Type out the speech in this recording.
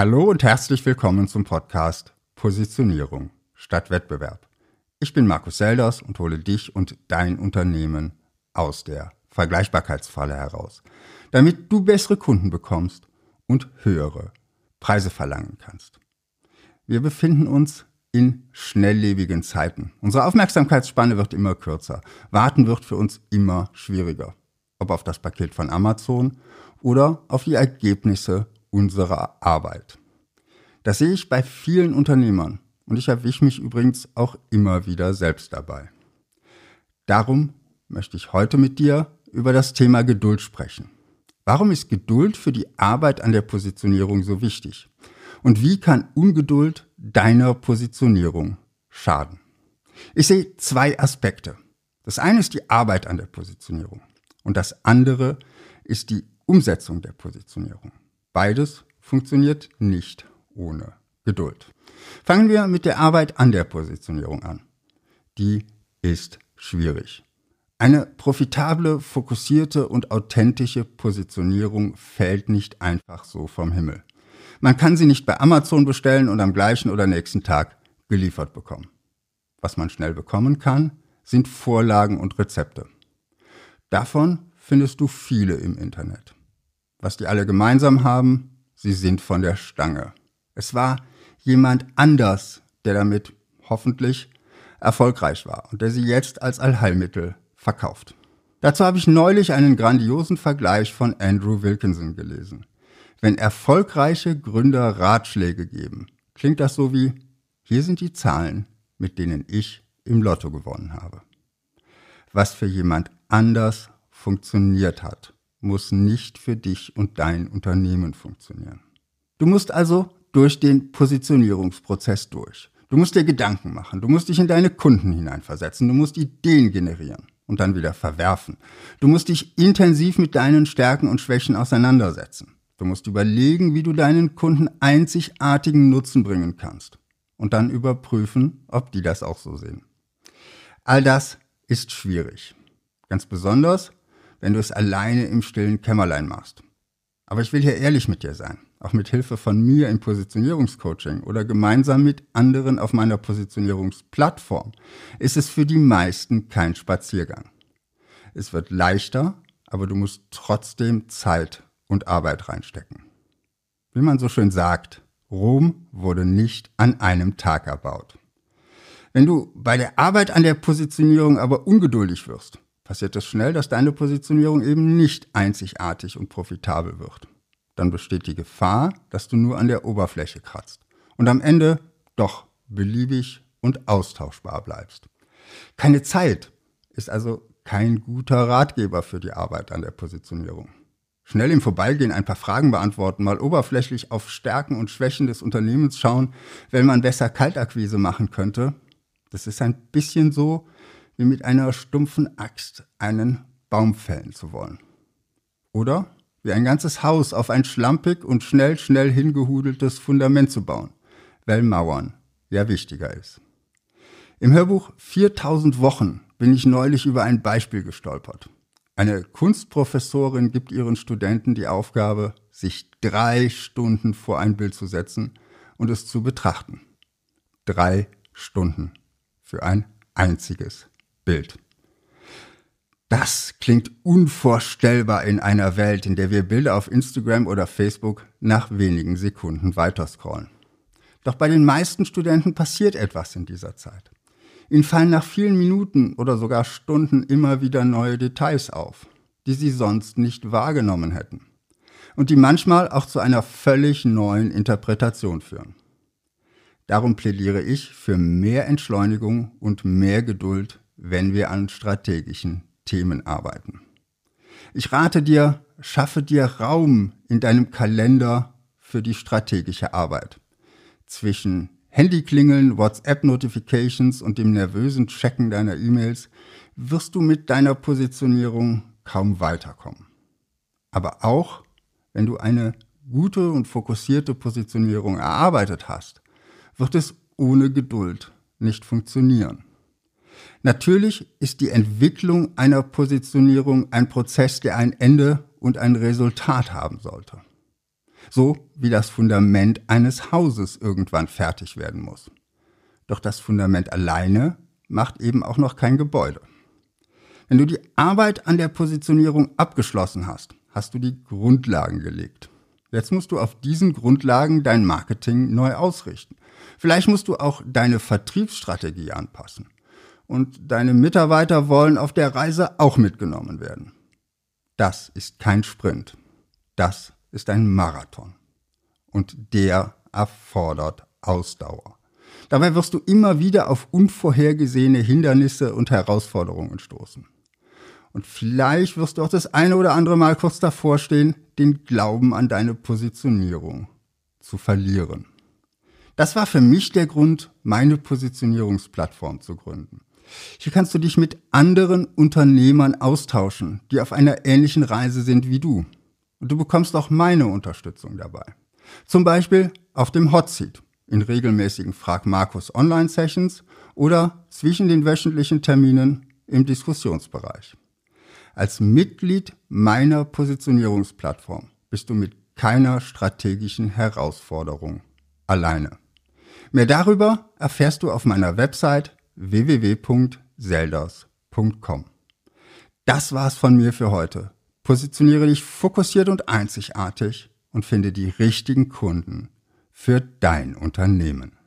Hallo und herzlich willkommen zum Podcast Positionierung statt Wettbewerb. Ich bin Markus Selders und hole dich und dein Unternehmen aus der Vergleichbarkeitsfalle heraus, damit du bessere Kunden bekommst und höhere Preise verlangen kannst. Wir befinden uns in schnelllebigen Zeiten. Unsere Aufmerksamkeitsspanne wird immer kürzer. Warten wird für uns immer schwieriger. Ob auf das Paket von Amazon oder auf die Ergebnisse unserer Arbeit. Das sehe ich bei vielen Unternehmern und ich erwische mich übrigens auch immer wieder selbst dabei. Darum möchte ich heute mit dir über das Thema Geduld sprechen. Warum ist Geduld für die Arbeit an der Positionierung so wichtig? Und wie kann Ungeduld deiner Positionierung schaden? Ich sehe zwei Aspekte. Das eine ist die Arbeit an der Positionierung und das andere ist die Umsetzung der Positionierung. Beides funktioniert nicht ohne Geduld. Fangen wir mit der Arbeit an der Positionierung an. Die ist schwierig. Eine profitable, fokussierte und authentische Positionierung fällt nicht einfach so vom Himmel. Man kann sie nicht bei Amazon bestellen und am gleichen oder nächsten Tag geliefert bekommen. Was man schnell bekommen kann, sind Vorlagen und Rezepte. Davon findest du viele im Internet. Was die alle gemeinsam haben, sie sind von der Stange. Es war jemand anders, der damit hoffentlich erfolgreich war und der sie jetzt als Allheilmittel verkauft. Dazu habe ich neulich einen grandiosen Vergleich von Andrew Wilkinson gelesen. Wenn erfolgreiche Gründer Ratschläge geben, klingt das so wie, hier sind die Zahlen, mit denen ich im Lotto gewonnen habe. Was für jemand anders funktioniert hat, muss nicht für dich und dein Unternehmen funktionieren. Du musst also durch den Positionierungsprozess durch. Du musst dir Gedanken machen, du musst dich in deine Kunden hineinversetzen, du musst Ideen generieren und dann wieder verwerfen. Du musst dich intensiv mit deinen Stärken und Schwächen auseinandersetzen. Du musst überlegen, wie du deinen Kunden einzigartigen Nutzen bringen kannst und dann überprüfen, ob die das auch so sehen. All das ist schwierig. Ganz besonders, wenn du es alleine im stillen Kämmerlein machst. Aber ich will hier ehrlich mit dir sein, auch mit Hilfe von mir im Positionierungscoaching oder gemeinsam mit anderen auf meiner Positionierungsplattform ist es für die meisten kein Spaziergang. Es wird leichter, aber du musst trotzdem Zeit und Arbeit reinstecken. Wie man so schön sagt, Rom wurde nicht an einem Tag erbaut. Wenn du bei der Arbeit an der Positionierung aber ungeduldig wirst, passiert es schnell, dass deine Positionierung eben nicht einzigartig und profitabel wird. Dann besteht die Gefahr, dass du nur an der Oberfläche kratzt und am Ende doch beliebig und austauschbar bleibst. Keine Zeit ist also kein guter Ratgeber für die Arbeit an der Positionierung. Schnell im Vorbeigehen ein paar Fragen beantworten, mal oberflächlich auf Stärken und Schwächen des Unternehmens schauen, wenn man besser Kaltakquise machen könnte. Das ist ein bisschen so, wie mit einer stumpfen Axt einen Baum fällen zu wollen. Oder wie ein ganzes Haus auf ein schlampig und schnell, schnell hingehudeltes Fundament zu bauen, weil Mauern ja wichtiger ist. Im Hörbuch 4000 Wochen bin ich neulich über ein Beispiel gestolpert. Eine Kunstprofessorin gibt ihren Studenten die Aufgabe, sich drei Stunden vor ein Bild zu setzen und es zu betrachten. Drei Stunden für ein einziges Bild. Das klingt unvorstellbar in einer Welt, in der wir Bilder auf Instagram oder Facebook nach wenigen Sekunden weiterscrollen. Doch bei den meisten Studenten passiert etwas in dieser Zeit. Ihnen fallen nach vielen Minuten oder sogar Stunden immer wieder neue Details auf, die sie sonst nicht wahrgenommen hätten und die manchmal auch zu einer völlig neuen Interpretation führen. Darum plädiere ich für mehr Entschleunigung und mehr Geduld, wenn wir an strategischen Themen arbeiten. Ich rate dir, schaffe dir Raum in deinem Kalender für die strategische Arbeit. Zwischen Handyklingeln, WhatsApp-Notifications und dem nervösen Checken deiner E-Mails wirst du mit deiner Positionierung kaum weiterkommen. Aber auch wenn du eine gute und fokussierte Positionierung erarbeitet hast, wird es ohne Geduld nicht funktionieren. Natürlich ist die Entwicklung einer Positionierung ein Prozess, der ein Ende und ein Resultat haben sollte. So wie das Fundament eines Hauses irgendwann fertig werden muss. Doch das Fundament alleine macht eben auch noch kein Gebäude. Wenn du die Arbeit an der Positionierung abgeschlossen hast, hast du die Grundlagen gelegt. Jetzt musst du auf diesen Grundlagen dein Marketing neu ausrichten. Vielleicht musst du auch deine Vertriebsstrategie anpassen. Und deine Mitarbeiter wollen auf der Reise auch mitgenommen werden. Das ist kein Sprint. Das ist ein Marathon. Und der erfordert Ausdauer. Dabei wirst du immer wieder auf unvorhergesehene Hindernisse und Herausforderungen stoßen. Und vielleicht wirst du auch das eine oder andere Mal kurz davor stehen, den Glauben an deine Positionierung zu verlieren. Das war für mich der Grund, meine Positionierungsplattform zu gründen. Hier kannst du dich mit anderen Unternehmern austauschen, die auf einer ähnlichen Reise sind wie du. Und du bekommst auch meine Unterstützung dabei. Zum Beispiel auf dem Hot Seat in regelmäßigen Frag Markus Online-Sessions oder zwischen den wöchentlichen Terminen im Diskussionsbereich. Als Mitglied meiner Positionierungsplattform bist du mit keiner strategischen Herausforderung alleine. Mehr darüber erfährst du auf meiner Website www.selders.com. Das war's von mir für heute. Positioniere dich fokussiert und einzigartig und finde die richtigen Kunden für dein Unternehmen.